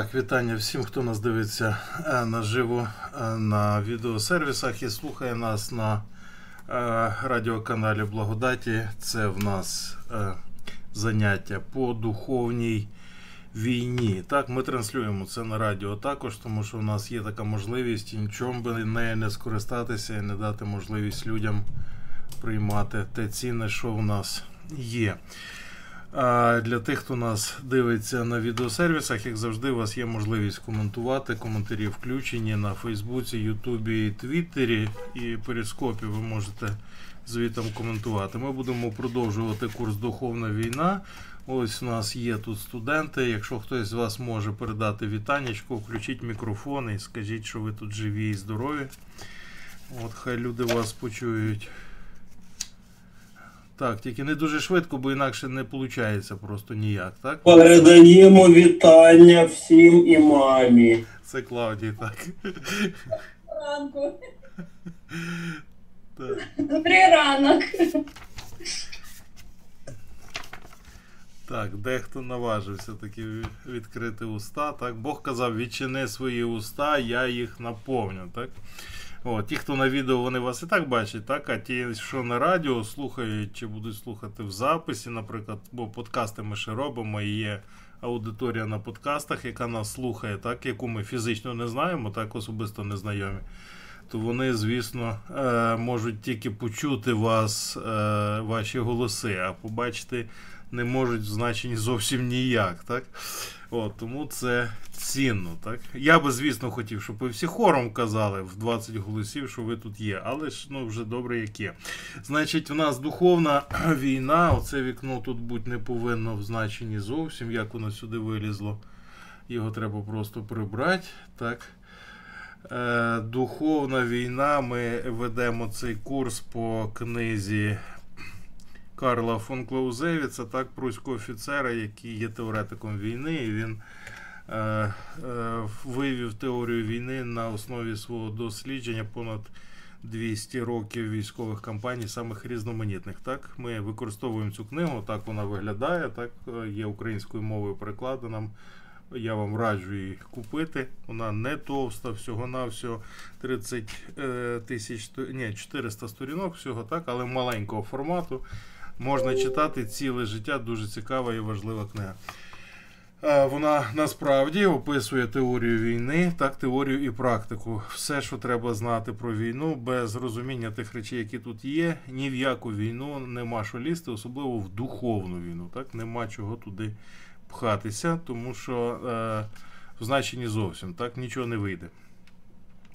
Так, вітання всім, хто нас дивиться е, наживо е, на відеосервісах і слухає нас на е, радіоканалі Благодаті. Це в нас заняття по духовній війні. Так, ми транслюємо це на радіо також, тому що у нас є така можливість і нічому би нею не скористатися і не дати можливість людям приймати те цінне, що в нас є. А для тих, хто нас дивиться на відеосервісах, як завжди, у вас є можливість коментувати. Коментарі включені на Фейсбуці, Ютубі Твіттері і Перископі. Ви можете звітом коментувати. Ми будемо продовжувати курс Духовна війна. Ось у нас є тут студенти. Якщо хтось з вас може передати вітаннячку, включіть мікрофон і скажіть, що ви тут живі і здорові. От хай люди вас почують. Так, тільки не дуже швидко, бо інакше не виходить просто ніяк, так? Передаємо вітання всім і мамі. Це Клавдій, так. Ранку. так. Добрий ранок. Так, дехто наважився таки відкрити уста. Так, Бог казав, відчини свої уста, я їх наповню. так? О, ті, хто на відео, вони вас і так бачать, так? А ті, що на радіо слухають чи будуть слухати в записі, наприклад, бо подкасти ми ще робимо, і є аудиторія на подкастах, яка нас слухає, так, яку ми фізично не знаємо, так особисто не знайомі. То вони, звісно, е, можуть тільки почути вас, е, ваші голоси, а побачити не можуть в значенні зовсім ніяк. так? От, Тому це цінно. так? Я би, звісно, хотів, щоб ви всі хором казали в 20 голосів, що ви тут є. Але ж ну, вже добре як є. Значить, в нас духовна війна. Оце вікно тут бути не повинно в значенні зовсім, як воно сюди вилізло. Його треба просто прибрати. так? Е, Духовна війна. Ми ведемо цей курс по книзі Карла фон Клаузевіца, так, пруського офіцера, який є теоретиком війни. і Він е, е, вивів теорію війни на основі свого дослідження понад 200 років військових кампаній, самих різноманітних. Так, Ми використовуємо цю книгу, так вона виглядає, так, є українською мовою перекладена. Я вам раджу її купити. Вона не товста, всього-навсього 30 е, тисяч ні, 400 сторінок, всього так, але маленького формату можна читати ціле життя. Дуже цікава і важлива книга. Вона насправді описує теорію війни, так, теорію і практику. Все, що треба знати про війну, без розуміння тих речей, які тут є. Ні в яку війну нема що лізти, особливо в духовну війну. Так, Нема чого туди пхатися, тому що е, в значенні зовсім так нічого не вийде.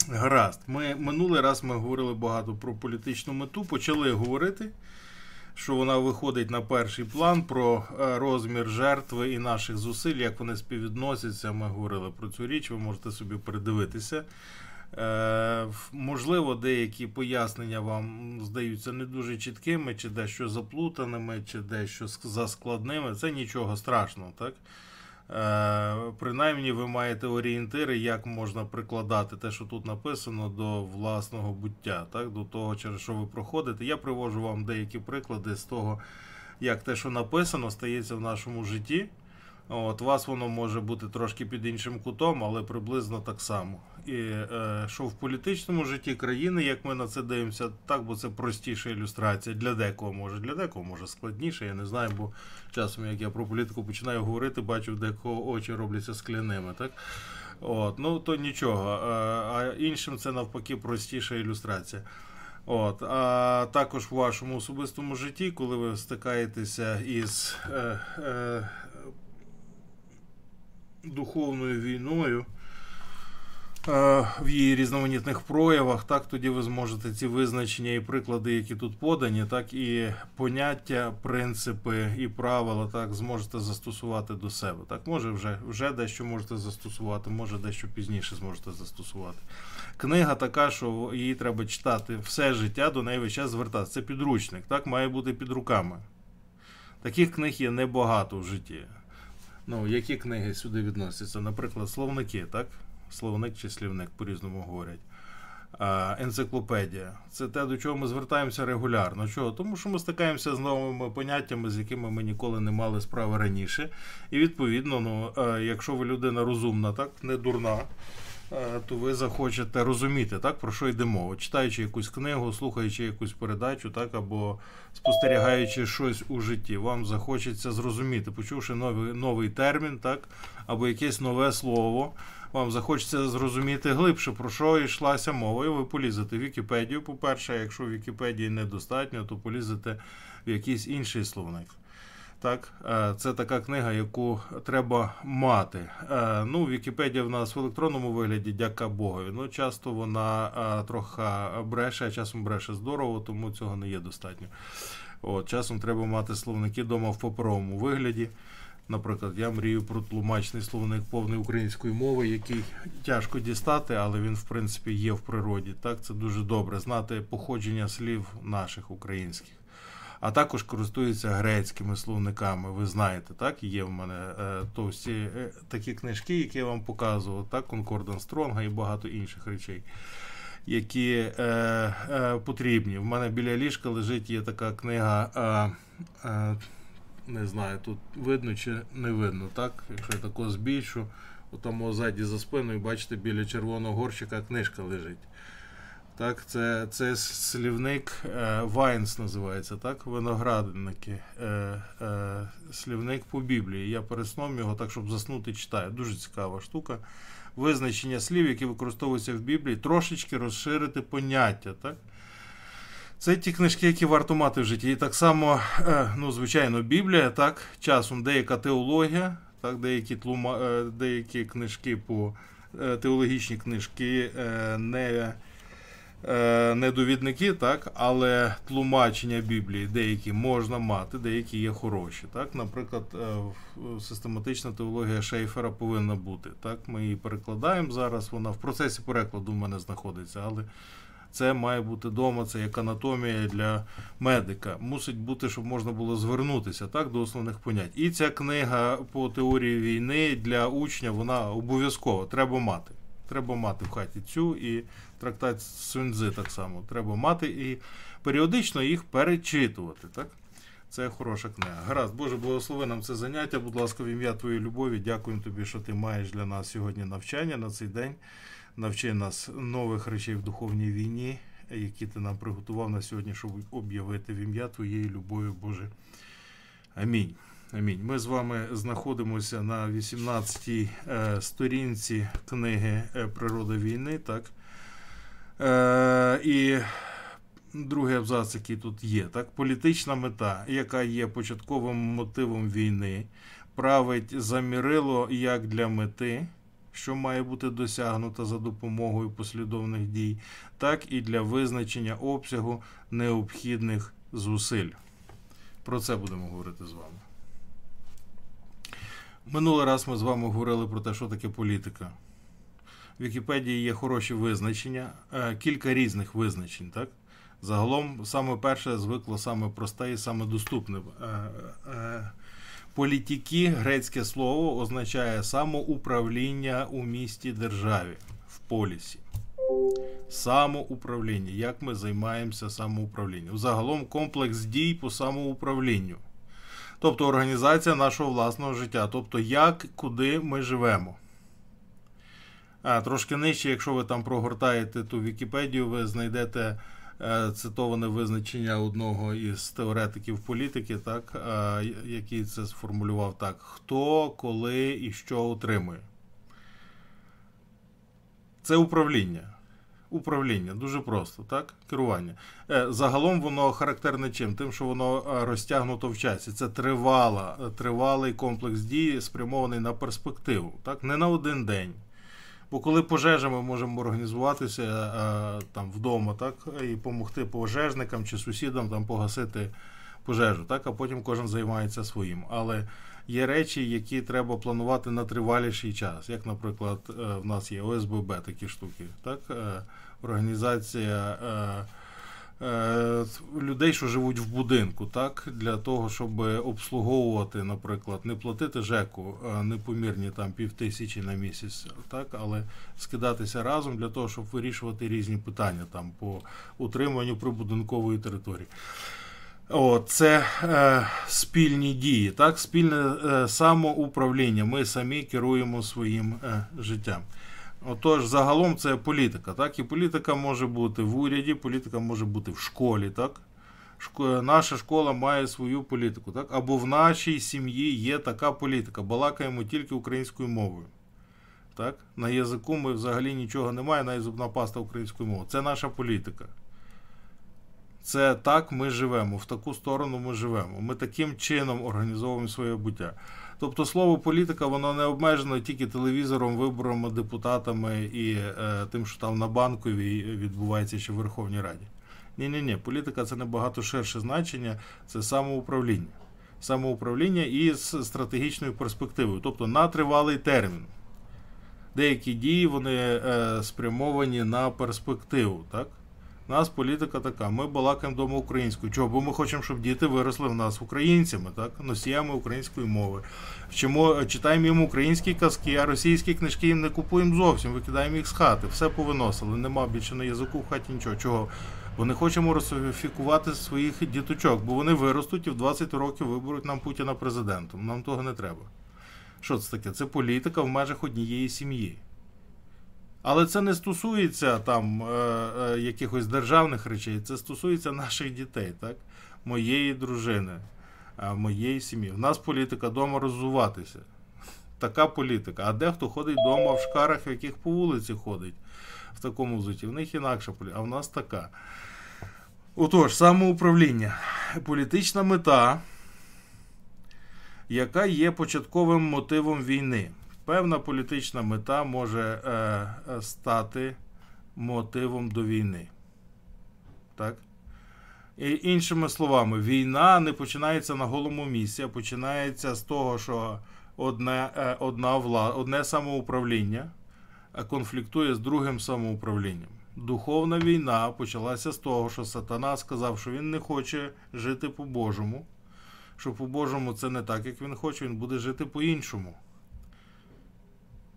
Гаразд, ми минулий раз ми говорили багато про політичну мету, почали говорити що вона виходить на перший план про е, розмір жертви і наших зусиль, як вони співвідносяться. Ми говорили про цю річ, ви можете собі передивитися. Е, Можливо, деякі пояснення вам здаються не дуже чіткими, чи дещо заплутаними, чи дещо заскладними. Це нічого страшного, так? Е, принаймні, ви маєте орієнтири, як можна прикладати те, що тут написано, до власного буття, так, до того, через що ви проходите. Я привожу вам деякі приклади з того, як те, що написано, стається в нашому житті. От Вас воно може бути трошки під іншим кутом, але приблизно так само. Е, що в політичному житті країни, як ми на це дивимося, так, бо це простіша ілюстрація. Для декого може, для декого може складніше, я не знаю, бо часом, як я про політику починаю говорити, бачу, декого очі робляться скляними. так? От, Ну, то нічого. Е, а іншим це навпаки простіша ілюстрація. От, А також в вашому особистому житті, коли ви стикаєтеся із е, е, духовною війною в її різноманітних проявах, так тоді ви зможете ці визначення і приклади, які тут подані, так і поняття, принципи і правила так зможете застосувати до себе. Так, може вже вже дещо можете застосувати, може дещо пізніше зможете застосувати. Книга така, що її треба читати все життя, до неї весь час звертатися. Це підручник, так має бути під руками. Таких книг є небагато в житті. Ну, які книги сюди відносяться? Наприклад, словники, так? Словник чи слівник по-різному говорять. енциклопедія. Це те, до чого ми звертаємося регулярно. Чого? Тому що ми стикаємося з новими поняттями, з якими ми ніколи не мали справи раніше. І відповідно, ну, е, якщо ви людина розумна, так, не дурна. е, То ви захочете розуміти, так, про що йде мова. Читаючи якусь книгу, слухаючи якусь передачу, так, або спостерігаючи щось у житті, вам захочеться зрозуміти, почувши новий, новий термін, так, або якесь нове слово, вам захочеться зрозуміти глибше, про що йшлася мова, і ви полізете в Вікіпедію, по-перше, якщо в Вікіпедії недостатньо, то полізете в якийсь інший словник. Так, е, це така книга, яку треба мати. Е, Ну, Вікіпедія в нас в електронному вигляді, дяка Богові. Ну, часто вона е, трохи бреше, а часом бреше здорово, тому цього не є достатньо. От, часом треба мати словники вдома в паперовому вигляді. Наприклад, я мрію про тлумачний словник повної української мови, який тяжко дістати, але він, в принципі, є в природі. Так, це дуже добре знати походження слів наших українських. А також користуються грецькими словниками. Ви знаєте, так? Є в мене е, товсті е, такі книжки, які я вам показував, так, Конкордан Стронга і багато інших речей, які е, е, потрібні. В мене біля ліжка лежить є така книга. Е, е, не знаю, тут видно чи не видно, так? Якщо я тако збільшу, у тому ззаді за спиною, бачите, біля червоного горщика книжка лежить. Так, це, це слівник е, Vine's називається, так? Виноградники. Е, е, слівник по Біблії. Я перед сном його так, щоб заснути, читаю. Дуже цікава штука. Визначення слів, які використовуються в Біблії, трошечки розширити поняття. так? Це ті книжки, які варто мати в житті. І так само, е, ну, звичайно, Біблія, так, часом деяка теологія, так, деякі, тлума, е, деякі книжки по е, теологічні книжки не, не довідники, так, але тлумачення Біблії деякі можна мати, деякі є хороші. Так. Наприклад, систематична теологія Шейфера повинна бути. Так. Ми її перекладаємо зараз, вона в процесі перекладу в мене знаходиться. але це має бути вдома, це як анатомія для медика. Мусить бути, щоб можна було звернутися так, до основних понять. І ця книга по теорії війни для учня вона обов'язково треба мати. Треба мати в хаті цю і трактат Сюньцзи так само. Треба мати і періодично їх перечитувати. так? Це хороша книга. Гаразд, Боже, благослови нам це заняття. Будь ласка, в ім'я Твоєї любові. Дякуємо тобі, що ти маєш для нас сьогодні навчання на цей день навчи нас нових речей в духовній війні, які ти нам приготував на сьогодні, щоб об'явити в ім'я Твоєї любові, Боже. Амінь. Амінь. Ми з вами знаходимося на 18-й е, сторінці книги е, Природа війни. так. Е, І другий абзац, який тут є. так. Політична мета, яка є початковим мотивом війни, править замірило як для мети що має бути досягнута за допомогою послідовних дій, так і для визначення обсягу необхідних зусиль. Про це будемо говорити з вами. Минулий раз ми з вами говорили про те, що таке політика. В Вікіпедії є хороші визначення, е, кілька різних визначень. так? Загалом, саме перше звикло саме просте і саме доступне. Політики, грецьке слово, означає самоуправління у місті державі в полісі. Самоуправління. Як ми займаємося самоуправлінням? Загалом комплекс дій по самоуправлінню. Тобто організація нашого власного життя. Тобто, як, куди ми живемо. А, Трошки нижче, якщо ви там прогортаєте ту Вікіпедію, ви знайдете. Е, цитоване визначення одного із теоретиків політики, так, е, який це сформулював так: хто, коли і що отримує. Це управління. Управління дуже просто, так? Керування. Е, загалом воно характерне чим? Тим, що воно розтягнуто в часі. Це тривала, тривалий комплекс дій, спрямований на перспективу. Так? Не на один день, Бо коли пожежа, ми можемо організуватися е, там вдома, так, і допомогти пожежникам чи сусідам там погасити пожежу, так, а потім кожен займається своїм. Але є речі, які треба планувати на триваліший час. Як, наприклад, е, в нас є ОСББ такі штуки, так, е, організація е, людей, що живуть в будинку, так, для того, щоб обслуговувати, наприклад, не платити ЖЕКу е, непомірні там півтисячі на місяць, так, але скидатися разом для того, щоб вирішувати різні питання там по утриманню прибудинкової території. О, це е, спільні дії, так, спільне е, самоуправління. Ми самі керуємо своїм е, життям. Отож, загалом це політика. Так? І політика може бути в уряді, політика може бути в школі. Так? Наша школа має свою політику. Так? Або в нашій сім'ї є така політика. Балакаємо тільки українською мовою. Так? На язику ми взагалі нічого немає, навіть зубна паста українською мовою. Це наша політика. Це так ми живемо, в таку сторону ми живемо. Ми таким чином організовуємо своє буття. Тобто слово політика, воно не обмежено тільки телевізором, виборами, депутатами і е, тим, що там на банковій відбувається ще в Верховній Раді. Ні, ні, ні, політика це набагато ширше значення, це самоуправління. Самоуправління із стратегічною перспективою, тобто на тривалий термін. Деякі дії вони е, спрямовані на перспективу. так? У нас політика така. Ми балакаємо вдома українською. Чого? Бо ми хочемо, щоб діти виросли в нас українцями, так? носіями української мови. Вчимо, читаємо їм українські казки, а російські книжки їм не купуємо зовсім, викидаємо їх з хати. Все повиносили. Нема більше на язику в хаті нічого. Чого? Бо не хочемо русифікувати своїх діточок, бо вони виростуть і в 20 років виберуть нам Путіна президентом. Нам того не треба. Що це таке? Це політика в межах однієї сім'ї. Але це не стосується там е, е, якихось державних речей, це стосується наших дітей, так? моєї дружини, е, моєї сім'ї. У нас політика вдома розвиватися. Така політика. А дехто ходить вдома в шкарах, в яких по вулиці ходить в такому взуті. В них інакша політика, а в нас така. Отож, самоуправління. Політична мета, яка є початковим мотивом війни. Певна політична мета може е, е, стати мотивом до війни. Так? І Іншими словами, війна не починається на голому місці, а починається з того, що одне е, одна вла, одне самоуправління конфліктує з другим самоуправлінням. Духовна війна почалася з того, що Сатана сказав, що він не хоче жити по-божому, що по-божому це не так, як він хоче, він буде жити по-іншому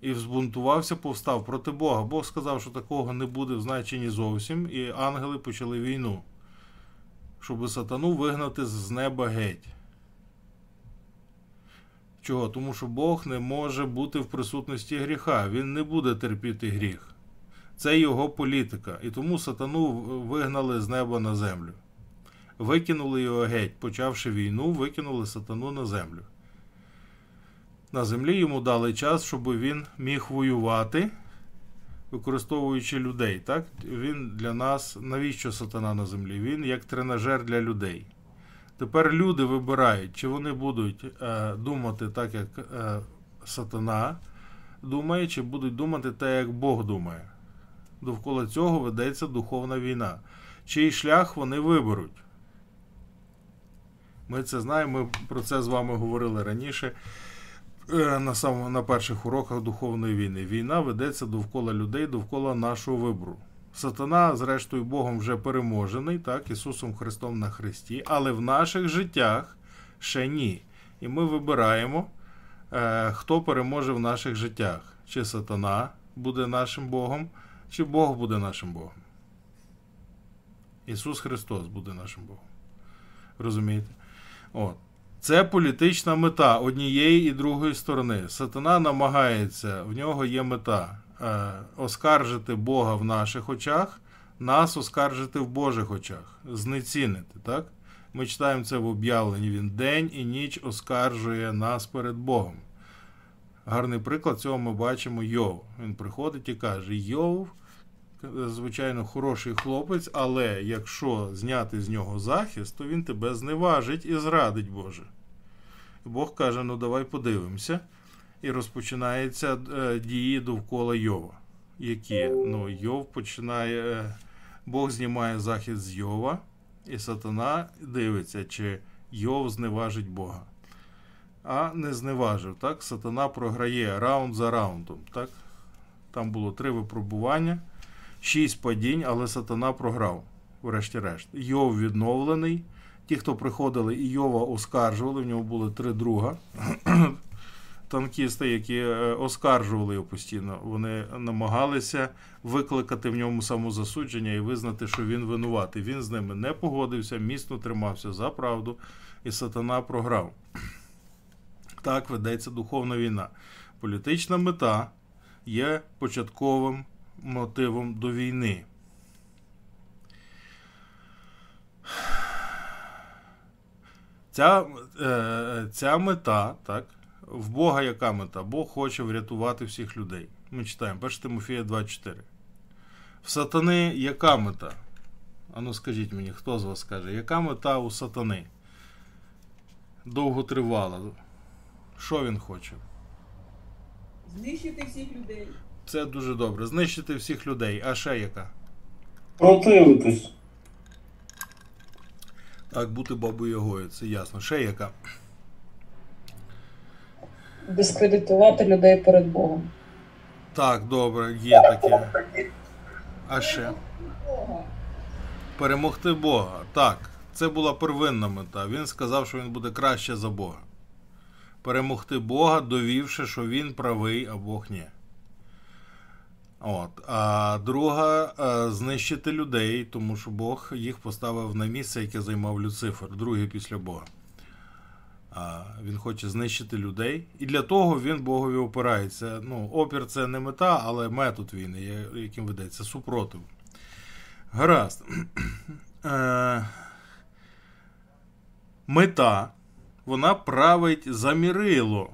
і взбунтувався, повстав проти Бога. Бог сказав, що такого не буде в значенні зовсім, і ангели почали війну, щоб сатану вигнати з неба геть. Чого? Тому що Бог не може бути в присутності гріха, він не буде терпіти гріх. Це його політика. І тому сатану вигнали з неба на землю. Викинули його геть, почавши війну, викинули сатану на землю на землі йому дали час, щоб він міг воювати, використовуючи людей. Так? Він для нас, навіщо сатана на землі? Він як тренажер для людей. Тепер люди вибирають, чи вони будуть е, думати так, як е, сатана думає, чи будуть думати так, як Бог думає. Довкола цього ведеться духовна війна. Чий шлях вони виберуть? Ми це знаємо, ми про це з вами говорили раніше. Е, на сам, на перших уроках духовної війни. Війна ведеться довкола людей, довкола нашого вибору. Сатана, зрештою, Богом вже переможений, так, Ісусом Христом на Христі, але в наших життях ще ні. І ми вибираємо, е, хто переможе в наших життях. Чи сатана буде нашим Богом, чи Бог буде нашим Богом. Ісус Христос буде нашим Богом. Розумієте? От. Це політична мета однієї і другої сторони. Сатана намагається, в нього є мета е, оскаржити Бога в наших очах, нас оскаржити в Божих очах, знецінити. так? Ми читаємо це в об'явленні. Він день і ніч оскаржує нас перед Богом. Гарний приклад цього ми бачимо Йов. Він приходить і каже: Йов, звичайно, хороший хлопець, але якщо зняти з нього захист, то він тебе зневажить і зрадить Боже. Бог каже: ну давай подивимося. І розпочинаються е, дії довкола Йова. Які? Ну, Йов починає. Е, Бог знімає захист з Йова, і сатана дивиться, чи Йов зневажить Бога. А не зневажив. так? Сатана програє раунд за раундом. так? Там було три випробування, шість падінь, але сатана програв. врешті-решт. Йов відновлений. Ті, хто приходили, і Йова оскаржували, в нього були три друга. Танкісти, які е, оскаржували його постійно, вони намагалися викликати в ньому самозасудження і визнати, що він винуватий. Він з ними не погодився, міцно тримався за правду, і сатана програв. Так ведеться духовна війна. Політична мета є початковим мотивом до війни. Ця, е, ця мета, так, в Бога яка мета? Бог хоче врятувати всіх людей. Ми читаємо 1 Тимофія 2.4. В сатани яка мета? Ану, скажіть мені, хто з вас скаже, яка мета у сатани? Довго тривала. Що він хоче? Знищити всіх людей. Це дуже добре. Знищити всіх людей. А ще яка? Противитись. Так, бути бабою Ягою, це ясно. Ще яка? Дискредитувати людей перед Богом. Так, добре, є таке. А ще? Перемогти Бога. Так, це була первинна мета. Він сказав, що він буде краще за Бога. Перемогти Бога, довівши, що він правий, а Бог ні. От. А друга е, знищити людей, тому що Бог їх поставив на місце, яке займав Люцифер, другий після Бога. А, Він хоче знищити людей. І для того він Богові опирається. Ну, опір це не мета, але метод війни, яким ведеться супротив. Гаразд. Е, Мета, вона править замірило.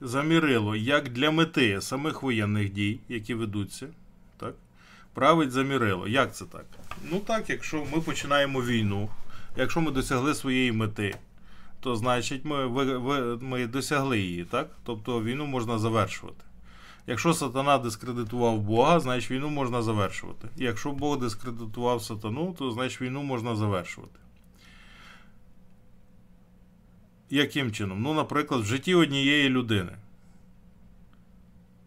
Замірило, як для мети самих воєнних дій, які ведуться. Так? Править замірило. Як це так? Ну так, якщо ми починаємо війну, якщо ми досягли своєї мети, то значить ми, ви, ви, ми досягли її, так? Тобто війну можна завершувати. Якщо сатана дискредитував Бога, значить війну можна завершувати. Якщо Бог дискредитував сатану, то значить війну можна завершувати. Яким чином? Ну, наприклад, в житті однієї людини.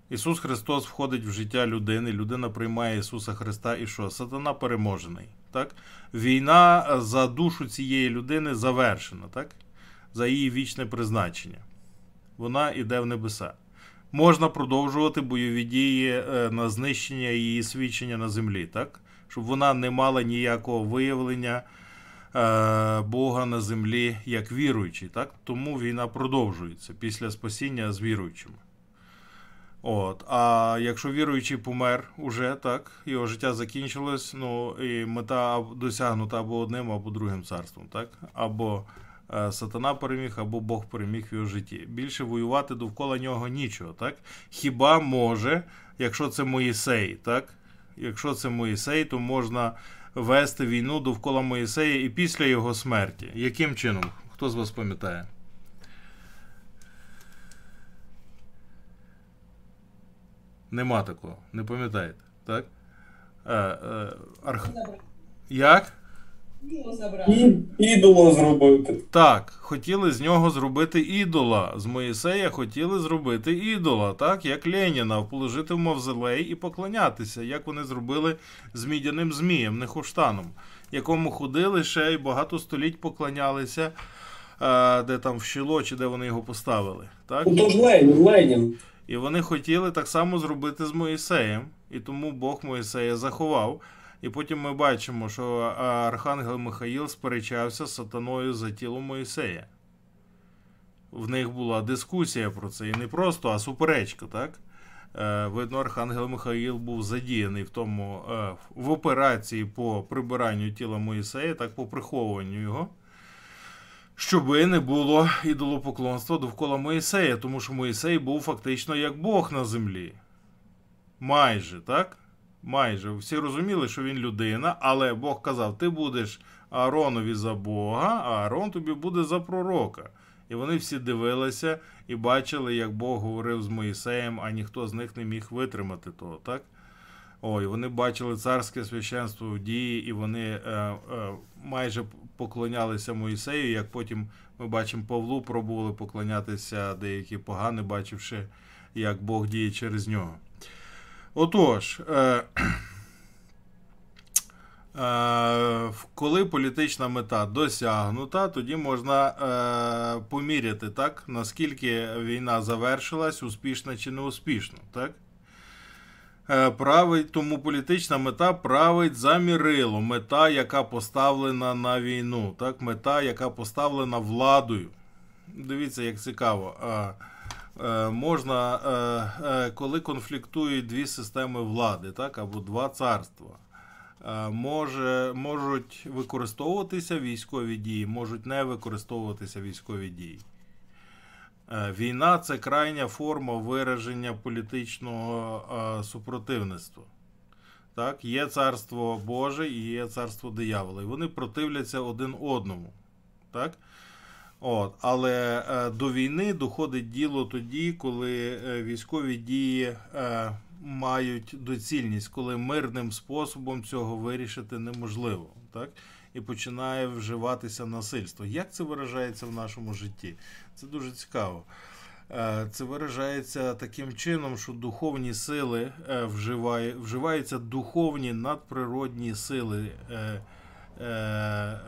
Ісус Христос входить в життя людини, людина приймає Ісуса Христа і що? Сатана переможений. Так? Війна за душу цієї людини завершена, так? за її вічне призначення. Вона йде в небеса. Можна продовжувати бойові дії е, на знищення її свідчення на землі, так? Щоб вона не мала ніякого виявлення е, Бога на землі як віруючий, так? Тому війна продовжується після спасіння з віруючими. От. А якщо віруючий помер уже, так, його життя закінчилось, ну і мета досягнута або одним, або другим царством, так? Або е, сатана переміг, або Бог переміг в його житті. Більше воювати довкола нього нічого, так? Хіба може, якщо це Моїсей, так? Якщо це Моїсей, то можна вести війну довкола Моїсея і після його смерті. Яким чином? Хто з вас пам'ятає? Нема такого, не пам'ятаєте, так? Е, е, арх... Як? І ідоло зробити. Так, хотіли з нього зробити ідола. З Моїсея хотіли зробити ідола, так, як Леніна, положити в мавзолей і поклонятися, як вони зробили з мідяним змієм, Нехуштаном, якому ходили ще й багато століть поклонялися, е, де там в Щіло, чи де вони його поставили. Так? Ну то ж Ленін, Ленін. І вони хотіли так само зробити з Моїсеєм, і тому Бог Моїсея заховав. І потім ми бачимо, що Архангел Михаїл сперечався з сатаною за тіло Моїсея. В них була дискусія про це. І не просто, а суперечка, так? Е, видно, Архангел Михаїл був задіяний в тому е, в операції по прибиранню тіла Моїсея, так по приховуванню його. Щоби не було ідолопоклонства довкола Моїсея, тому що Моїсей був фактично як Бог на землі. Майже, так? Майже. Всі розуміли, що він людина, але Бог казав: ти будеш Ааронові за Бога, а Аарон тобі буде за пророка. І вони всі дивилися і бачили, як Бог говорив з Моїсеєм, а ніхто з них не міг витримати того, так? Ой, вони бачили царське священство в дії, і вони е, е, майже поклонялися Моїсею, як потім ми бачимо Павлу, пробували поклонятися деякі погани, бачивши, як Бог діє через нього. Отож, е, Е, коли політична мета досягнута, тоді можна е, поміряти, так, наскільки війна завершилась, успішно чи неуспішно. Так? Е, править, тому політична мета править за мірило. Мета, яка поставлена на війну, так? мета, яка поставлена владою. Дивіться, як цікаво. Е, можна, е, е, коли конфліктують дві системи влади, так, або два царства. Е, Може, можуть використовуватися військові дії, можуть не використовуватися військові дії. Е, Війна це крайня форма вираження політичного е, супротивництва. Так? Є царство Боже і є царство диявола. І вони противляться один одному. Так? От. Але е, до війни доходить діло тоді, коли е, військові дії е, мають доцільність, коли мирним способом цього вирішити неможливо. Так? І починає вживатися насильство. Як це виражається в нашому житті? Це дуже цікаво. Е, Це виражається таким чином, що духовні сили е, вживає, вживаються духовні надприродні сили е, е,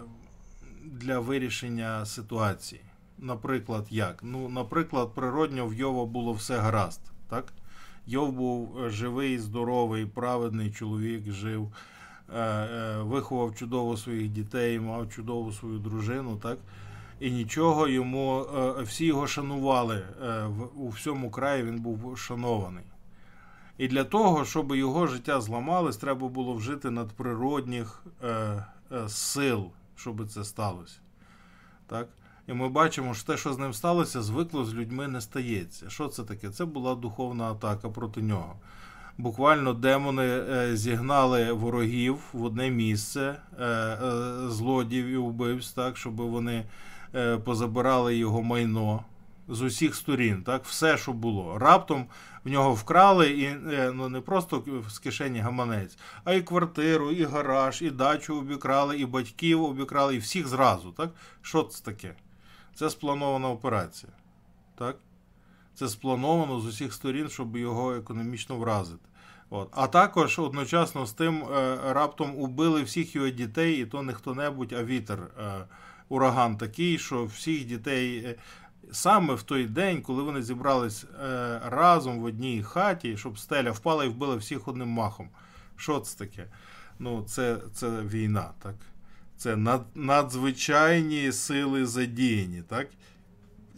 для вирішення ситуації. Наприклад, як? Ну, наприклад, природньо в Йова було все гаразд. Так? Йов був е, живий, здоровий, праведний чоловік, жив, е, е, виховав чудово своїх дітей, мав чудову свою дружину, так? І нічого йому, всі його шанували. У всьому краї він був шанований. І для того, щоб його життя зламалось, треба було вжити надприродних сил, щоб це сталося. Так? І ми бачимо, що те, що з ним сталося, звикло з людьми не стається. Що це таке? Це була духовна атака проти нього. Буквально демони е, зігнали ворогів в одне місце, е, е, і вбивць, так, щоб вони позабирали його майно з усіх сторін, так, все, що було. Раптом в нього вкрали і е, ну, не просто з кишені гаманець, а і квартиру, і гараж, і дачу обікрали, і батьків обікрали, і всіх зразу. Так? Що це таке? Це спланована операція. Так? Це сплановано з усіх сторін, щоб його економічно вразити. От. А також одночасно з тим е, раптом убили всіх його дітей, і то не хто-небудь, а вітер. Е, ураган такий, що всіх дітей саме в той день, коли вони зібрались е, разом в одній хаті, щоб стеля впала і вбила всіх одним махом. Що це таке? Ну, це, це війна, так? Це над, надзвичайні сили задіяні, так?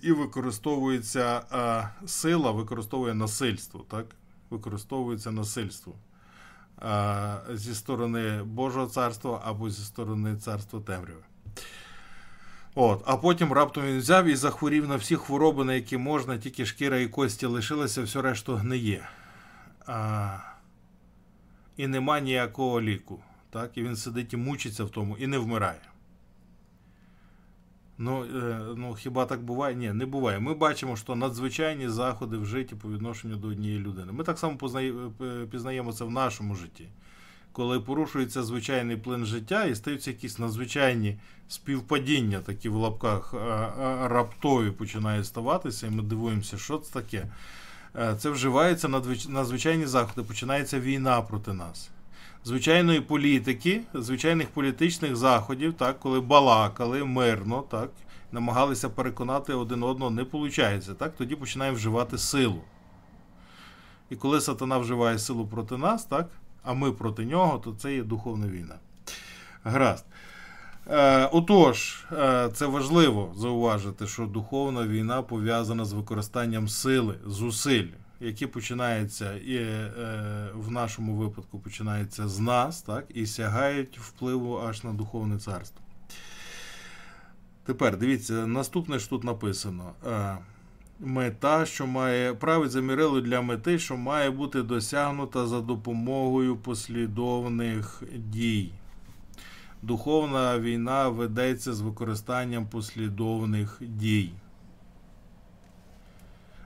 І використовується е, сила, використовує насильство, так? Використовується насильство е, зі сторони Божого царства або зі сторони царства темряви. От, а потім раптом він взяв і захворів на всі хвороби, на які можна, тільки шкіра і кості лишилися, все решту гниє. А, і нема ніякого ліку. Так? І він сидить і мучиться в тому, і не вмирає. Ну, е, ну хіба так буває? Ні, не буває. Ми бачимо, що надзвичайні заходи в житті по відношенню до однієї людини. Ми так само познає, е, пізнаємо це в нашому житті. Коли порушується звичайний плин життя і стаються якісь надзвичайні співпадіння, такі в лапках, раптові починають ставатися, і ми дивуємося, що це таке. Е, Це вживається надзвич- надзвичайні заходи, починається війна проти нас. Звичайної політики, звичайних політичних заходів, так, коли балакали мирно, так, намагалися переконати один одного, не виходить. Так, тоді починає вживати силу. І коли сатана вживає силу проти нас, так, а ми проти нього, то це є духовна війна. Гаразд. Е, отож, е, це важливо зауважити, що духовна війна пов'язана з використанням сили, зусиль, які починаються і е, в нашому випадку починаються з нас, так, і сягають впливу аж на духовне царство. Тепер дивіться, наступне ж тут написано. Мета, що має править замірило для мети, що має бути досягнута за допомогою послідовних дій. Духовна війна ведеться з використанням послідовних дій.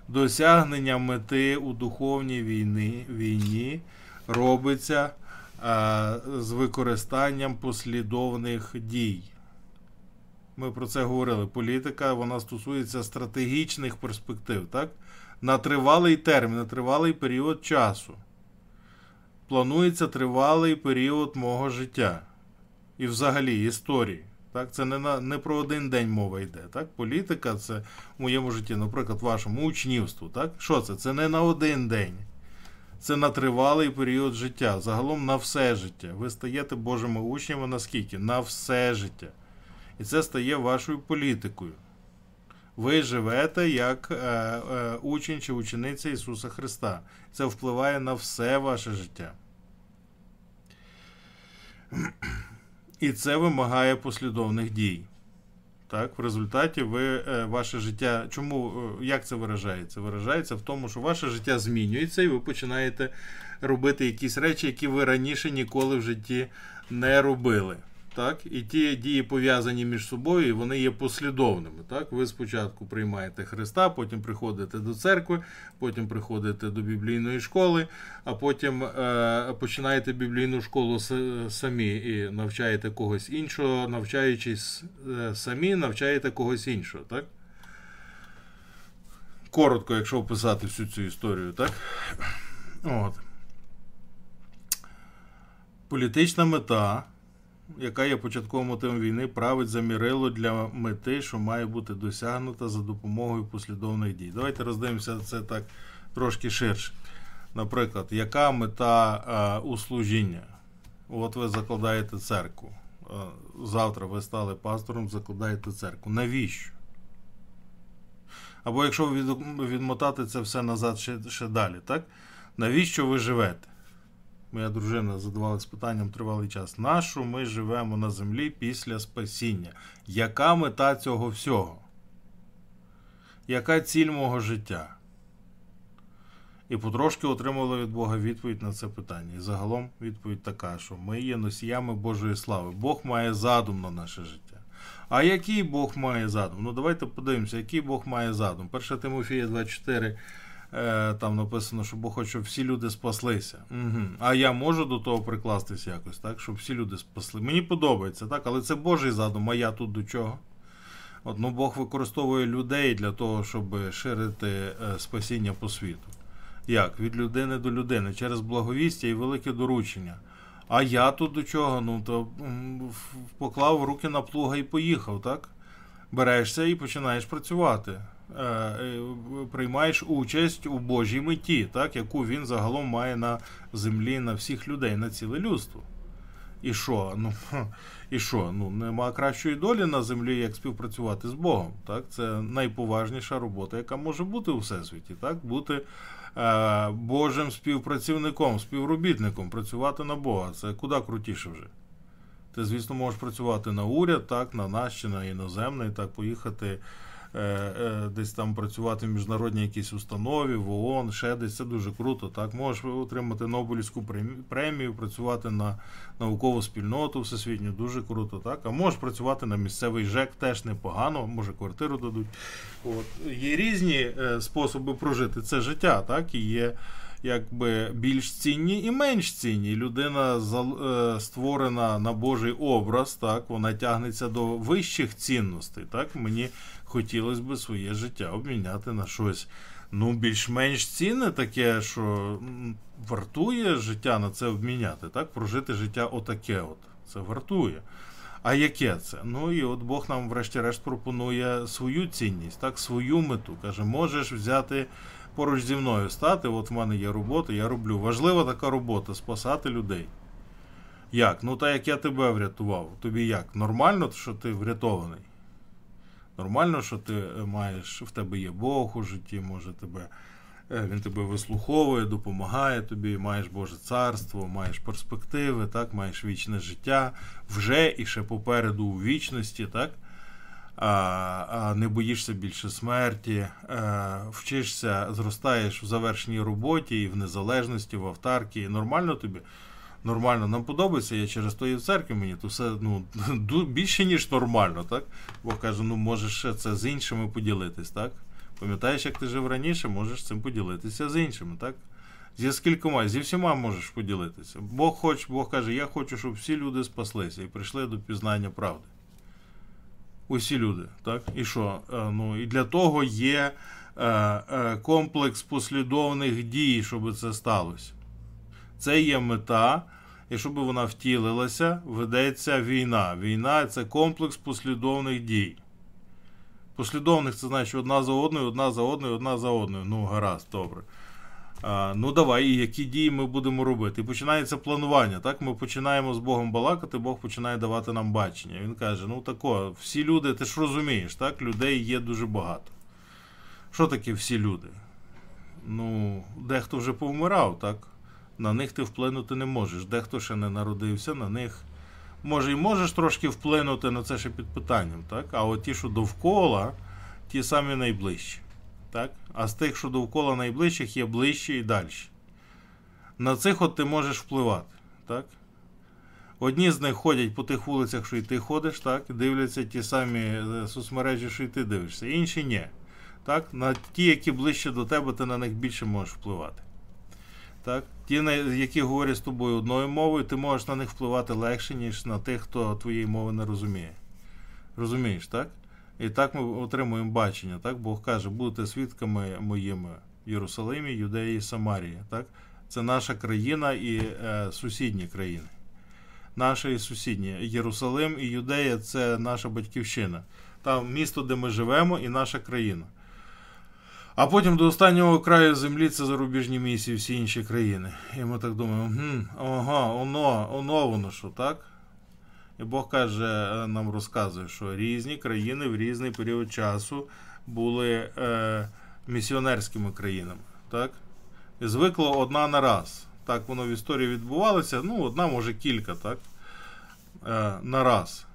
Досягнення мети у духовній війні, війні робиться а, з використанням послідовних дій. Ми про це говорили. Політика вона стосується стратегічних перспектив, так? На тривалий термін, на тривалий період часу. Планується тривалий період мого життя. і взагалі історії. Так, це не, на, не про один день мова йде. Так? Політика це в моєму житті, наприклад, вашому учнівству. Так? Що це? Це не на один день. Це на тривалий період життя. Загалом на все життя. Ви стаєте Божими учнями наскільки? На все життя. І це стає вашою політикою. Ви живете як е, е, учень чи учениця Ісуса Христа. Це впливає на все ваше життя. І це вимагає послідовних дій. Так, в результаті ви е, ваше життя. Чому е, як це виражається? Виражається в тому, що ваше життя змінюється, і ви починаєте робити якісь речі, які ви раніше ніколи в житті не робили. Так, і ті дії пов'язані між собою, і вони є послідовними. Так, ви спочатку приймаєте Христа, потім приходите до церкви, потім приходите до біблійної школи, а потім е, починаєте біблійну школу самі і навчаєте когось іншого, навчаючись е, самі, навчаєте когось іншого. Так? Коротко, якщо описати всю цю історію, так? От. Політична мета яка є початковим мотивом війни, править за мірило для мети, що має бути досягнута за допомогою послідовних дій. Давайте роздивимося це так трошки ширше. Наприклад, яка мета е, у служіння? От ви закладаєте церкву. Е, завтра ви стали пастором, закладаєте церкву. Навіщо? Або якщо відмотати це все назад ще, ще далі, так? Навіщо ви живете? Моя дружина задавалась питанням тривалий час. Нашу ми живемо на землі після спасіння? Яка мета цього всього? Яка ціль мого життя? І потрошки отримали від Бога відповідь на це питання. І загалом відповідь така, що ми є носіями Божої слави. Бог має задум на наше життя. А який Бог має задум? Ну давайте подивимося, який Бог має задум. 1 Тимофія 24 е, там написано, що Бог хоче, щоб всі люди спаслися. Угу. А я можу до того прикластися якось, так, щоб всі люди спасли. Мені подобається, так, але це Божий задум, а я тут до чого? От, ну, Бог використовує людей для того, щоб ширити е, спасіння по світу. Як? Від людини до людини, через благовістя і велике доручення. А я тут до чого? Ну, то поклав руки на плуга і поїхав, так? Берешся і починаєш працювати. Е, е, Приймаєш участь у Божій меті, так, яку він загалом має на землі на всіх людей, на ціле людство. І що? Ну, і що? Ну, нема кращої долі на землі, як співпрацювати з Богом. Так? Це найповажніша робота, яка може бути у всесвіті. Так? Бути е, Божим співпрацівником, співробітником, працювати на Бога. Це куди крутіше вже. Ти, звісно, можеш працювати на уряд, так, на нас чи на іноземний, так, поїхати десь там працювати в міжнародній якійсь установі, в ООН, ще десь це дуже круто. Так, можеш отримати Нобелівську премію, працювати на наукову спільноту всесвітню, дуже круто. Так, а можеш працювати на місцевий ЖЕК, теж непогано, може квартиру дадуть. От. Є різні е, способи прожити це життя, так, і є якби більш цінні і менш цінні. Людина е, створена на Божий образ, так, вона тягнеться до вищих цінностей. Так, мені хотілося б своє життя обміняти на щось. Ну, більш-менш цінне таке, що вартує життя на це обміняти, так? Прожити життя отаке от. Це вартує. А яке це? Ну і от Бог нам, врешті-решт, пропонує свою цінність, так, свою мету. Каже, можеш взяти поруч зі мною стати, от в мене є робота, я роблю. Важлива така робота спасати людей. Як? Ну, та як я тебе врятував. Тобі як? Нормально, що ти врятований? Нормально, що ти е, маєш, в тебе є Бог у житті, може тебе. е, Він тебе вислуховує, допомагає тобі, маєш Боже царство, маєш перспективи, так, маєш вічне життя вже і ще попереду у вічності, так? А, а не боїшся більше смерті, а, вчишся, зростаєш в завершеній роботі і в незалежності, в автаркі. Нормально тобі? Нормально, нам подобається, я через то і в церкві мені, то все ну, більше, ніж нормально, так? Бог каже, ну можеш ще це з іншими поділитись, так? Пам'ятаєш, як ти жив раніше, можеш цим поділитися з іншими, так? Зі скількома, зі всіма можеш поділитися. Бог хоче, Бог каже, я хочу, щоб всі люди спаслися і прийшли до пізнання правди. Усі люди, так? І що? Е, Ну, і для того є е, е, комплекс послідовних дій, щоб це сталося. Це є мета, І щоб вона втілилася, ведеться війна. Війна це комплекс послідовних дій. Послідовних це значить одна за одною, одна за одною, одна за одною. Ну, гаразд, добре. А, ну давай, і які дії ми будемо робити. І починається планування. Так, ми починаємо з Богом балакати, Бог починає давати нам бачення. Він каже: ну тако, всі люди, ти ж розумієш, так, людей є дуже багато. Що таке всі люди? Ну, дехто вже повмирав, так? На них ти вплинути не можеш. Дехто ще не народився, на них. Може, і можеш трошки вплинути, але це ще під питанням, так? А от ті, що довкола, ті самі найближчі. Так? А з тих, що довкола найближчих, є ближчі і далі. На цих от ти можеш впливати. Так? Одні з них ходять по тих вулицях, що й ти ходиш, так? дивляться ті самі е, соцмережі, що й ти дивишся. Інші ні. Так? На ті, які ближче до тебе, ти на них більше можеш впливати. Так? Ті, які говорять з тобою одною мовою, ти можеш на них впливати легше, ніж на тих, хто твоєї мови не розуміє. Розумієш, так? І так ми отримуємо бачення. Так? Бог каже, будете свідками моїми в Єрусалимі, Юдеї і Самарії. Так? Це наша країна і е, сусідні країни. Наша і сусідні. Єрусалим і Юдея це наша батьківщина. Там місто, де ми живемо, і наша країна. А потім до останнього краю землі це зарубіжні місії, всі інші країни. І ми так думаємо, «Гм, ага, оно, оно воно що, так? І Бог каже, е, нам розказує, що різні країни в різний період часу були е, місіонерськими країнами. Так? І звикло одна на раз. Так воно в історії відбувалося. Ну, одна, може кілька, так? Е, на раз.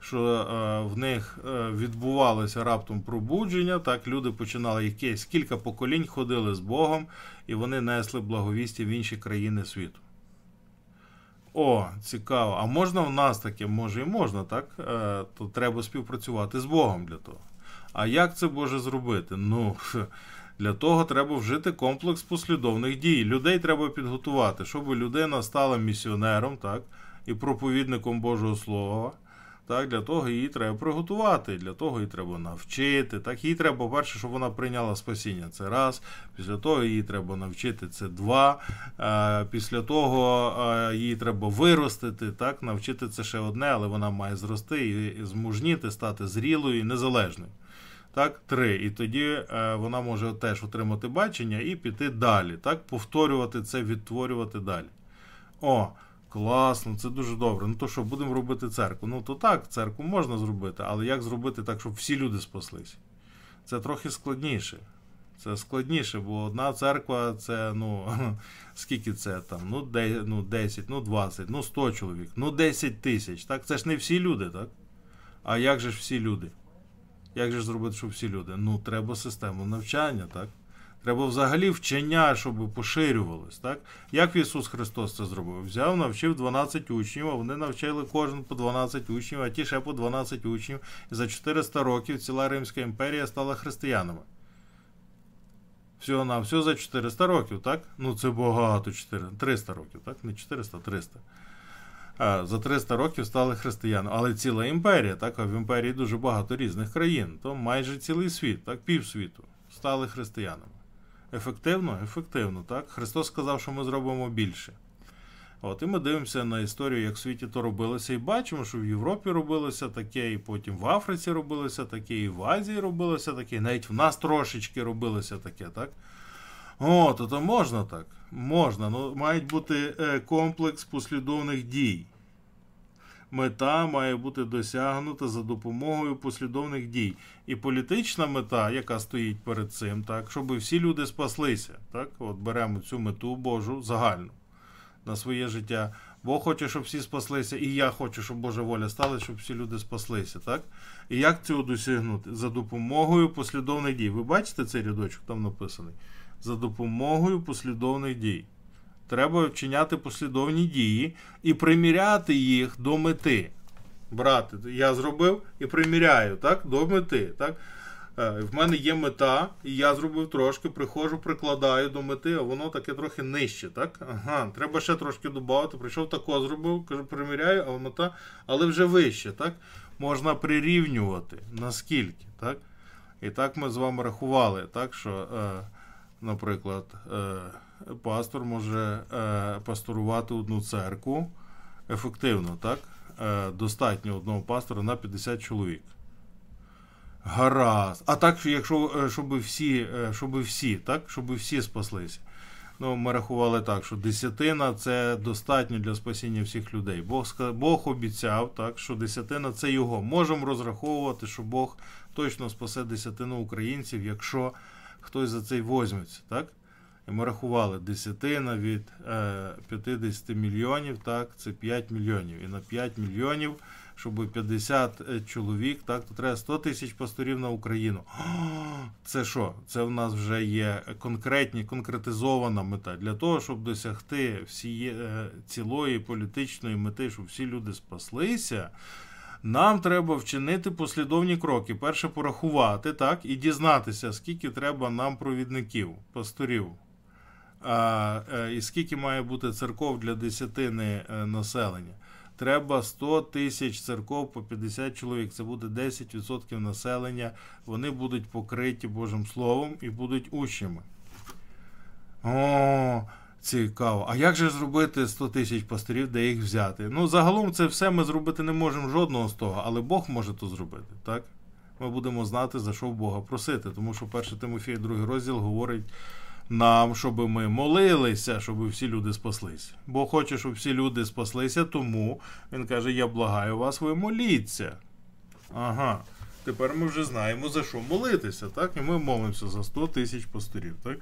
Що е, в них е, відбувалося раптом пробудження, так люди починали якесь кілька поколінь ходили з Богом, і вони несли благовістя в інші країни світу. О, цікаво. А можна в нас таке? Може і можна, так? Е, то треба співпрацювати з Богом для того. А як це Боже зробити? Ну, для того треба вжити комплекс послідовних дій. Людей треба підготувати, щоб людина стала місіонером, так, і проповідником Божого Слова. Так, для того її треба приготувати, для того її треба навчити. Так, їй треба, по-перше, щоб вона прийняла спасіння. Це раз. Після того її треба навчити це два. Е, після того е, її треба виростити. Так, навчити це ще одне, але вона має зрости і, змужніти, стати зрілою і незалежною. Так, три. І тоді е, вона може теж отримати бачення і піти далі. Так, повторювати це, відтворювати далі. О, класно, це дуже добре. Ну то що, будемо робити церкву? Ну то так, церкву можна зробити, але як зробити так, щоб всі люди спаслись? Це трохи складніше. Це складніше, бо одна церква це, ну, скільки це там? Ну, де, ну 10, ну 20, ну 100 чоловік, ну 10 тисяч. Так? Це ж не всі люди, так? А як же ж всі люди? Як же ж зробити, щоб всі люди? Ну, треба систему навчання, так? Треба взагалі вчення, щоб поширювалось, так? Як Ісус Христос це зробив? Взяв, навчив 12 учнів, а вони навчили кожен по 12 учнів, а ті ще по 12 учнів. І за 400 років ціла Римська імперія стала християнами. Всього на все за 400 років, так? Ну це багато 4, 300 років, так? Не 400, 300. А, за 300 років стали християнами. Але ціла імперія, так? А в імперії дуже багато різних країн. То майже цілий світ, так, півсвіту стали християнами. Ефективно? Ефективно, так? Христос сказав, що ми зробимо більше. От, і ми дивимося на історію, як в світі то робилося, і бачимо, що в Європі робилося таке, і потім в Африці робилося таке, і в Азії робилося таке, і навіть в нас трошечки робилося таке, так? О, то, можна так. Можна. Ну, мають бути е, комплекс послідовних дій. Мета має бути досягнута за допомогою послідовних дій. І політична мета, яка стоїть перед цим, так, щоб всі люди спаслися. Так? От беремо цю мету Божу загальну на своє життя. Бог хоче, щоб всі спаслися, і я хочу, щоб Божа воля стала, щоб всі люди спаслися. Так? І як цього досягнути? За допомогою послідовних дій. Ви бачите цей рядочок там написаний? За допомогою послідовних дій. Треба вчиняти послідовні дії і приміряти їх до мети. Брати, я зробив і приміряю так, до мети. Так? Е, В мене є мета, і я зробив трошки, приходжу, прикладаю до мети, а воно таке трохи нижче. Так? Ага, треба ще трошки додати. Прийшов тако зробив, кажу, приміряю, а мета, але вже вище. Так? Можна прирівнювати. Наскільки? Так? І так ми з вами рахували, так, що, е, наприклад, е, пастор може е, пасторувати одну церкву ефективно, так? Е, достатньо одного пастора на 50 чоловік. Гаразд. А так, якщо е, щоб всі, щоб всі, так? Щоб всі спаслися. Ну, ми рахували так, що десятина це достатньо для спасіння всіх людей. Бог Бог обіцяв, так, що десятина це його. Можемо розраховувати, що Бог точно спасе десятину українців, якщо хтось за це возьметься. Так? Ми рахували десятина від е, 50 мільйонів, так, це 5 мільйонів. І на 5 мільйонів, щоб 50 чоловік, так, то треба 100 тисяч пасторів на Україну. Це що? Це в нас вже є конкретні, конкретизована мета. Для того, щоб досягти всіє, е, цілої політичної мети, щоб всі люди спаслися. Нам треба вчинити послідовні кроки. Перше порахувати, так, і дізнатися, скільки треба нам провідників, пасторів. А, е, і скільки має бути церков для десятини е, населення. Треба 100 тисяч церков по 50 чоловік. Це буде 10% населення. Вони будуть покриті Божим Словом і будуть учнями. О, цікаво. А як же зробити 100 тисяч пасторів, де їх взяти? Ну, загалом це все ми зробити не можемо жодного з того, але Бог може то зробити, так? Ми будемо знати, за що Бога просити. Тому що 1 Тимофія, другий розділ говорить нам, щоб ми молилися, щоб всі люди спаслися. Бог хоче, щоб всі люди спаслися, тому він каже: Я благаю вас, ви моліться. Ага. Тепер ми вже знаємо, за що молитися, так? І ми молимося за 100 тисяч пастирів, так?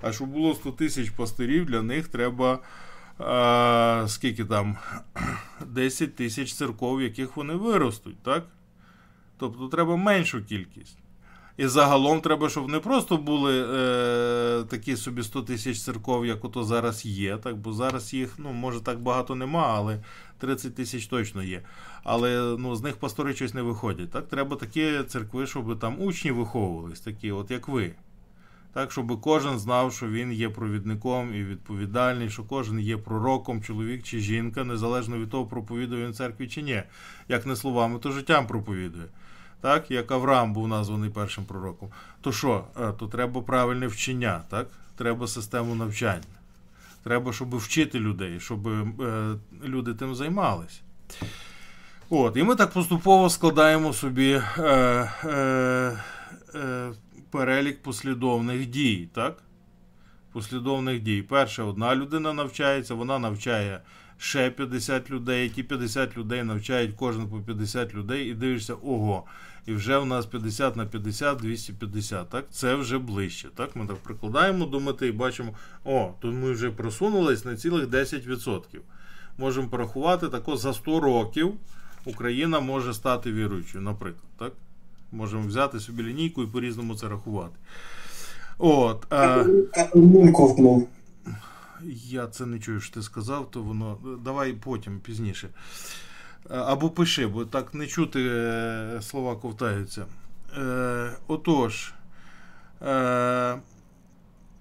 А щоб було 100 тисяч пастирів, для них треба. А, скільки там 10 тисяч церков, яких вони виростуть, так? Тобто треба меншу кількість. І загалом треба, щоб не просто були е, такі собі 100 тисяч церков, як ото зараз є. Так, бо зараз їх, ну, може, так багато нема, але 30 тисяч точно є. Але ну, з них пастори щось не виходять. Так, треба такі церкви, щоб там учні виховувались, такі, от як ви. Так, щоб кожен знав, що він є провідником і відповідальний, що кожен є пророком, чоловік чи жінка, незалежно від того, проповідує він церкві чи ні. Як не словами, то життям проповідує. Так, як Авраам був названий першим пророком. То що? Е, То треба правильне вчення, так? Треба систему навчання. Треба, щоб вчити людей, щоб е, люди тим займалися. От, і ми так поступово складаємо собі е, е, е, перелік послідовних дій. так? Послідовних дій. Перше, одна людина навчається, вона навчає ще 50 людей. Ті 50 людей навчають кожен по 50 людей, і дивишся, ого, і вже у нас 50 на 50, 250. Так, це вже ближче. Так, ми так прикладаємо до мети і бачимо, о, тут ми вже просунулись на цілих 10%. Можемо порахувати тако за 100 років Україна може стати віруючою, наприклад. так? Можемо взяти собі лінійку і по-різному це рахувати. От, а... Я це не чую, що ти сказав, то воно. Давай потім, пізніше. Або пиши, бо так не чути е, слова ковтаються. Е, Отож, е,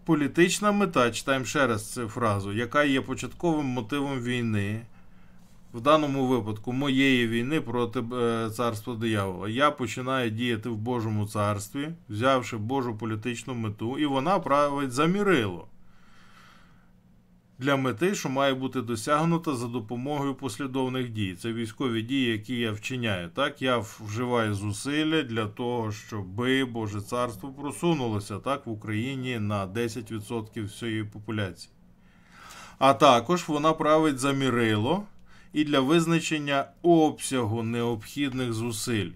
політична мета, читаємо ще раз цю фразу, яка є початковим мотивом війни. В даному випадку моєї війни проти е, царства диявола. Я починаю діяти в Божому царстві, взявши Божу політичну мету, і вона править за мірило для мети, що має бути досягнута за допомогою послідовних дій. Це військові дії, які я вчиняю. Так, я вживаю зусилля для того, щоб Боже царство просунулося так в Україні на 10% всієї популяції. А також вона править за мірило і для визначення обсягу необхідних зусиль.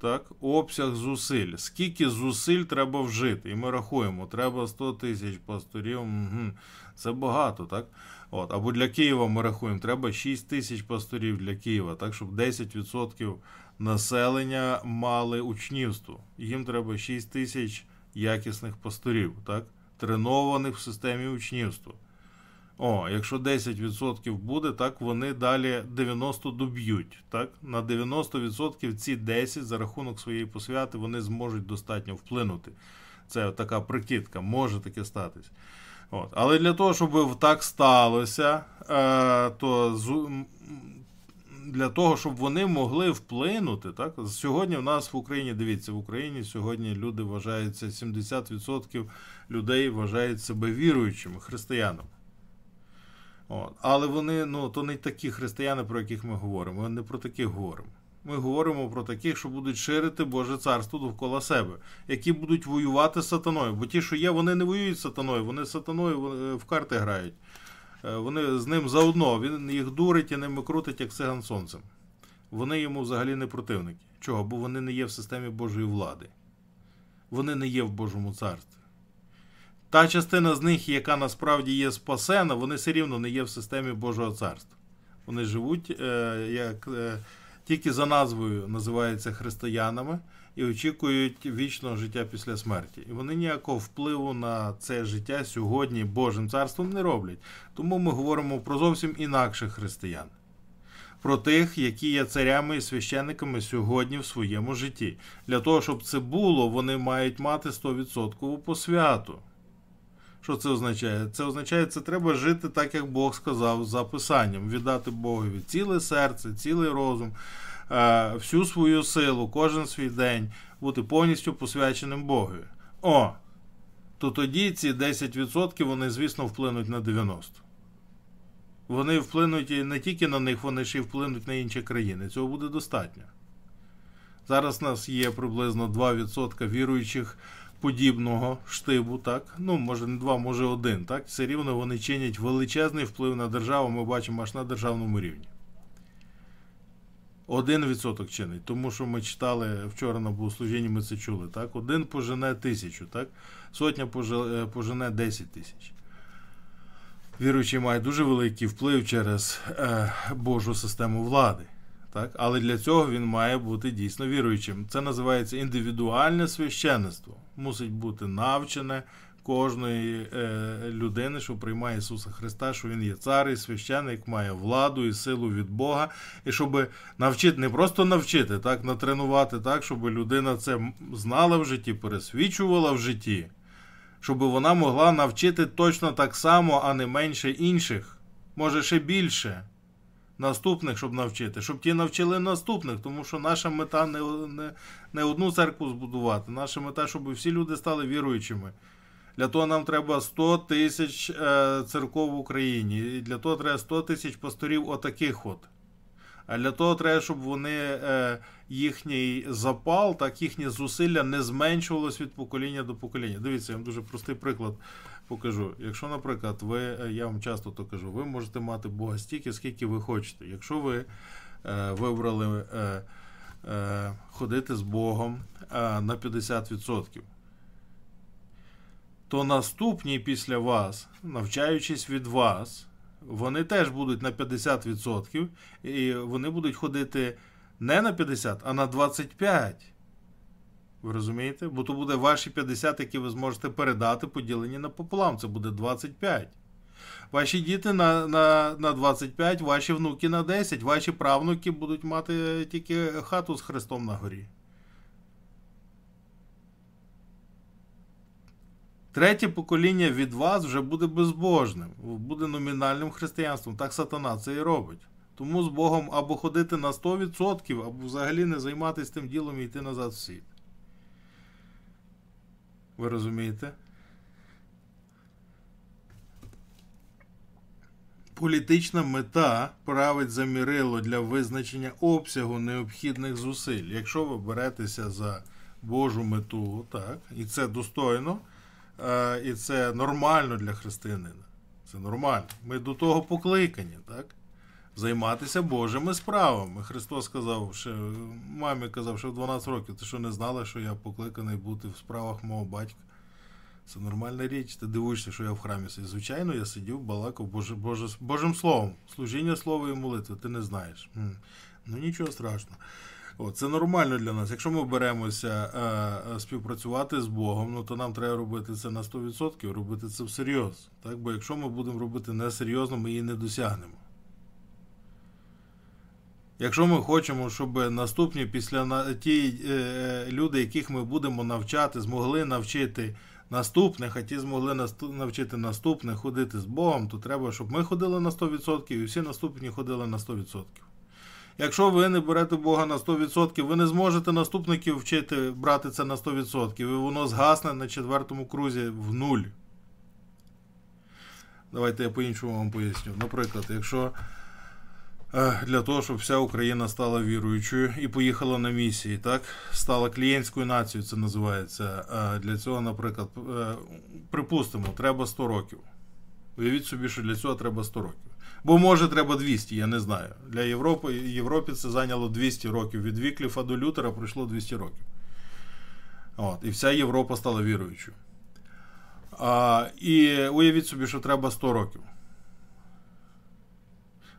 Так, обсяг зусиль. Скільки зусиль треба вжити? І ми рахуємо, треба 100 тисяч пасторів. Угу. Це багато, так? От. Або для Києва ми рахуємо, треба 6 тисяч пасторів для Києва, так, щоб 10% населення мали учнівство. Їм треба 6 тисяч якісних пасторів, так? тренованих в системі учнівства. О, якщо 10% буде, так вони далі 90 доб'ють. Так? На 90% ці 10 за рахунок своєї посвяти вони зможуть достатньо вплинути. Це така прикидка, може таке статись. От. Але для того, щоб так сталося, е, то для того, щоб вони могли вплинути. Так? Сьогодні в нас в Україні, дивіться, в Україні сьогодні люди вважаються, 70% людей вважають себе віруючими християнами. От. Але вони, ну, то не такі християни, про яких ми говоримо. Ми не про таких говоримо. Ми говоримо про таких, що будуть ширити Боже царство довкола себе, які будуть воювати з сатаною. Бо ті, що є, вони не воюють з сатаною, вони з сатаною е, в карти грають. Е, Вони з ним заодно, він їх дурить і ними крутить, як циган сонцем. Вони йому взагалі не противники. Чого? Бо вони не є в системі Божої влади. Вони не є в Божому царстві. Та частина з них, яка насправді є спасена, вони все рівно не є в системі Божого царства. Вони живуть е, як е, тільки за назвою називаються християнами і очікують вічного життя після смерті. І вони ніякого впливу на це життя сьогодні Божим царством не роблять. Тому ми говоримо про зовсім інакших християн. Про тих, які є царями і священниками сьогодні в своєму житті. Для того, щоб це було, вони мають мати 100% посвяту. Що це означає? Це означає, це треба жити так, як Бог сказав за Писанням, віддати Богові ціле серце, цілий розум, е, всю свою силу, кожен свій день, бути повністю посвяченим Богові. О! То тоді ці 10% вони, звісно, вплинуть на 90%. Вони вплинуть не тільки на них, вони ще й вплинуть на інші країни. Цього буде достатньо. Зараз у нас є приблизно 2% віруючих подібного штибу, так? Ну, може не два, може один, так? Все рівно вони чинять величезний вплив на державу, ми бачимо аж на державному рівні. Один відсоток чинить, тому що ми читали вчора на богослужінні, ми це чули, так? Один пожене тисячу, так? Сотня е, пожене 10 тисяч. Віруючий має дуже великий вплив через е, Божу систему влади. Так? Але для цього він має бути дійсно віруючим. Це називається індивідуальне священництво. Мусить бути навчене кожної е, людини, що приймає Ісуса Христа, що Він є цар і священник, має владу і силу від Бога. І щоб навчити, не просто навчити, так, натренувати так, щоб людина це знала в житті, пересвідчувала в житті, щоб вона могла навчити точно так само, а не менше інших, може ще більше наступних, щоб навчити, щоб ті навчили наступних, тому що наша мета не, не, не одну церкву збудувати. Наша мета, щоб всі люди стали віруючими. Для того нам треба 100 тисяч е, церков в Україні. І для того треба 100 тисяч пасторів отаких от. А для того треба, щоб вони е, їхній запал, так їхні зусилля не зменшувалось від покоління до покоління. Дивіться, я вам дуже простий приклад покажу. Якщо, наприклад, ви, е, я вам часто то кажу, ви можете мати Бога стільки, скільки ви хочете. Якщо ви е, вибрали е, е, ходити з Богом е, на 50%, то наступні після вас, навчаючись від вас, вони теж будуть на 50%, і вони будуть ходити не на 50, а на 25. Ви розумієте? Бо то буде ваші 50, які ви зможете передати, поділені напополам. Це буде 25. Ваші діти на, на, на 25, ваші внуки на 10, ваші правнуки будуть мати тільки хату з Христом на горі. Третє покоління від вас вже буде безбожним, буде номінальним християнством. Так сатана це і робить. Тому з Богом або ходити на 100%, або взагалі не займатися тим ділом і йти назад в світ. Ви розумієте? Політична мета править за мірило для визначення обсягу необхідних зусиль. Якщо ви беретеся за Божу мету, так, і це достойно, е, і це нормально для християнина. Це нормально. Ми до того покликані, так? Займатися Божими справами. Христос сказав, ще мамі казав, що в 12 років, ти що не знала, що я покликаний бути в справах мого батька. Це нормальна річ. Ти дивуєшся, що я в храмі сидів. Звичайно, я сидів, балакав Боже, Боже, Божим Словом. Служіння Слова і молитви, ти не знаєш. Ну нічого страшного. О, це нормально для нас. Якщо ми беремося е, е, співпрацювати з Богом, ну то нам треба робити це на 100%, робити це всерйоз. Так? Бо якщо ми будемо робити несерйозно, ми її не досягнемо. Якщо ми хочемо, щоб наступні після ті е, люди, яких ми будемо навчати, змогли навчити наступних, а ті змогли навчити наступних ходити з Богом, то треба, щоб ми ходили на 100% і всі наступні ходили на 100%. Якщо ви не берете Бога на 100%, ви не зможете наступників вчити брати це на 100%, і воно згасне на четвертому крузі в нуль. Давайте я по-іншому вам поясню. Наприклад, якщо е, для того, щоб вся Україна стала віруючою і поїхала на місії, так? Стала клієнтською нацією, це називається. Е, Для цього, наприклад, е, припустимо, треба 100 років. Уявіть собі, що для цього треба 100 років. Бо може треба 200, я не знаю. Для Європи Європі це зайняло 200 років. Від Вікліфа до Лютера пройшло 200 років. От, і вся Європа стала віруючою. А, і уявіть собі, що треба 100 років.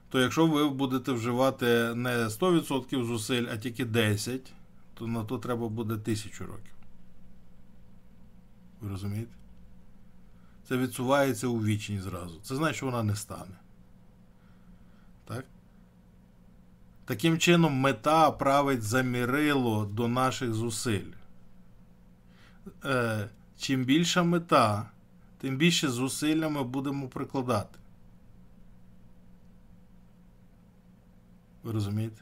То якщо ви будете вживати не 100% зусиль, а тільки 10, то на то треба буде 1000 років. Ви розумієте? Це відсувається у вічність зразу. Це значить, що вона не стане. Так? Таким чином, мета править замірило до наших зусиль. Е, чим більша мета, тим більше зусилля ми будемо прикладати. Ви розумієте?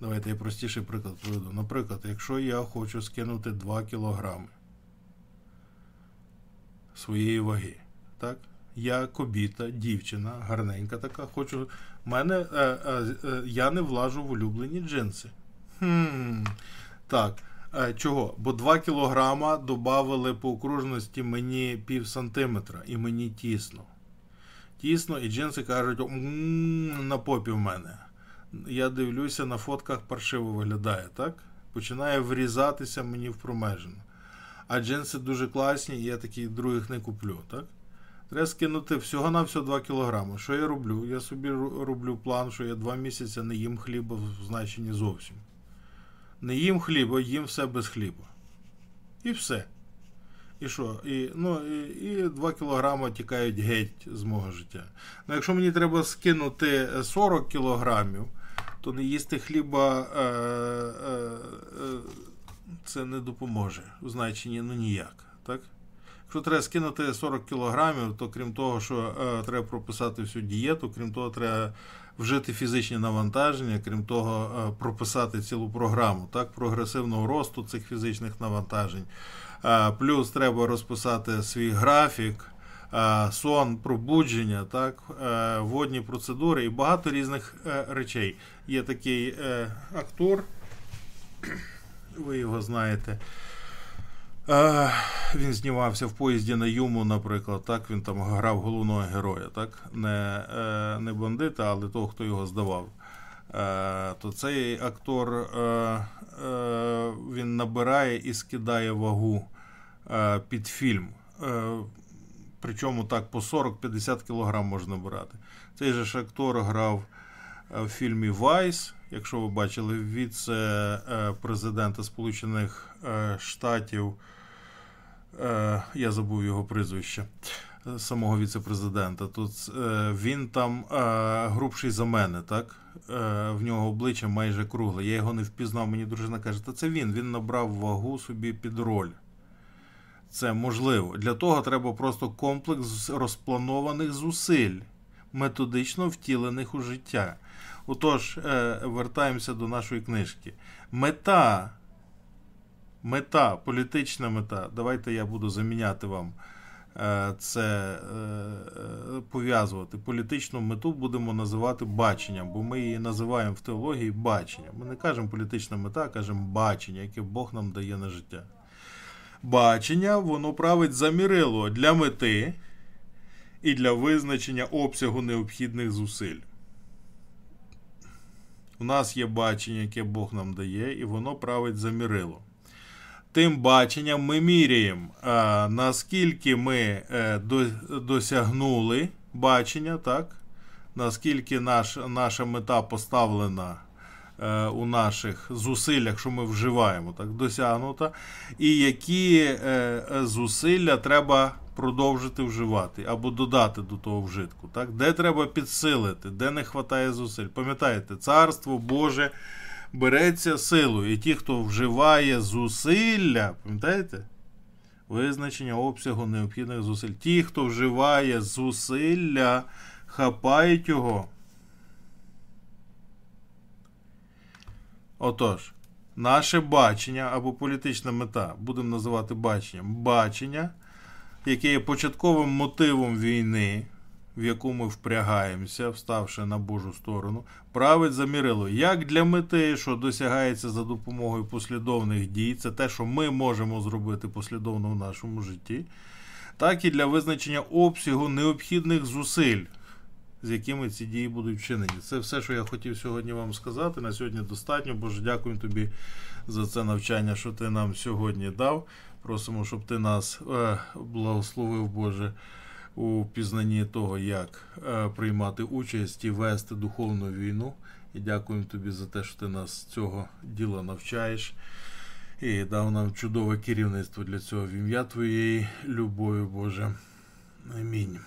Давайте я простіший приклад приведу. Наприклад, якщо я хочу скинути 2 кілограми своєї ваги, так? Я кобіта, дівчина, гарненька така, хочу. Мене, е, е, е, я не влажу в улюблені джинси. Хм. Так. Е, чого? Бо 2 кілограма додали по окружності мені пів сантиметра, і мені тісно. Тісно, і джинси кажуть, «М, на попі в мене. Я дивлюся, на фотках паршиво виглядає, так? Починає врізатися мені в промежину. А джинси дуже класні, і я таких других не куплю, так? Треба скинути всього на всього 2 кілограми. Що я роблю? Я собі роблю план, що я 2 місяці не їм хліба в значенні зовсім. Не їм хліба, їм все без хліба. І все. І що? І, ну, і, і 2 кілограми тікають геть з мого життя. Ну, якщо мені треба скинути 40 кілограмів, то не їсти хліба е, е, е, це не допоможе в значенні ну ніяк. Так? Якщо треба скинути 40 кілограмів, то крім того, що е, треба прописати всю дієту, крім того, треба вжити фізичні навантаження, крім того, е, прописати цілу програму так, прогресивного росту цих фізичних навантажень. Е, плюс треба розписати свій графік, е, сон, пробудження, так, водні процедури і багато різних речей. Є такий актор, ви його знаєте. Е, Він знімався в поїзді на Юму, наприклад. Так, він там грав головного героя, так? Не, е, не бандита, але того, хто його здавав. Е, То цей актор е, е, він набирає і скидає вагу е, під фільм. Е, Причому так по 40-50 кг можна брати. Цей же ж актор грав е, в фільмі Вайс. Якщо ви бачили віце-президента Сполучених е, Штатів, я забув його прізвище, е, самого віце-президента. Тут е, він там е, грубший за мене, так? Е, В нього обличчя майже кругле. Я його не впізнав. Мені дружина каже, та це він. Він набрав вагу собі під роль. Це можливо. Для того треба просто комплекс розпланованих зусиль, методично втілених у життя. Отож, е, вертаємося до нашої книжки. Мета, мета, політична мета. Давайте я буду заміняти вам е, це е, е, пов'язувати. Політичну мету будемо називати баченням, бо ми її називаємо в теології баченням. Ми не кажемо політична мета, а кажемо бачення, яке Бог нам дає на життя. Бачення, воно править замірило для мети і для визначення обсягу необхідних зусиль. У нас є бачення, яке Бог нам дає, і воно править замірило. Тим баченням ми міряємо, наскільки ми е, досягнули бачення, так? наскільки наш, наша мета поставлена е, у наших зусиллях, що ми вживаємо, так, досягнута, і які е, зусилля треба продовжити вживати або додати до того вжитку. Так? Де треба підсилити, де не вистачає зусиль. Пам'ятаєте, царство Боже береться силою, і ті, хто вживає зусилля, пам'ятаєте? Визначення обсягу необхідних зусиль. Ті, хто вживає зусилля, хапають його. Отож, наше бачення або політична мета, будемо називати баченням, бачення, яке є початковим мотивом війни, в яку ми впрягаємося, вставши на Божу сторону, править за мірило як для мети, що досягається за допомогою послідовних дій, це те, що ми можемо зробити послідовно в нашому житті, так і для визначення обсягу необхідних зусиль, з якими ці дії будуть вчинені. Це все, що я хотів сьогодні вам сказати. На сьогодні достатньо. Боже, дякую тобі за це навчання, що ти нам сьогодні дав. Просимо, щоб ти нас е, благословив, Боже, у пізнанні того, як е, приймати участь і вести духовну війну. І дякуємо тобі за те, що ти нас цього діла навчаєш. І дав нам чудове керівництво для цього в ім'я Твоєї любові, Боже. Амінь.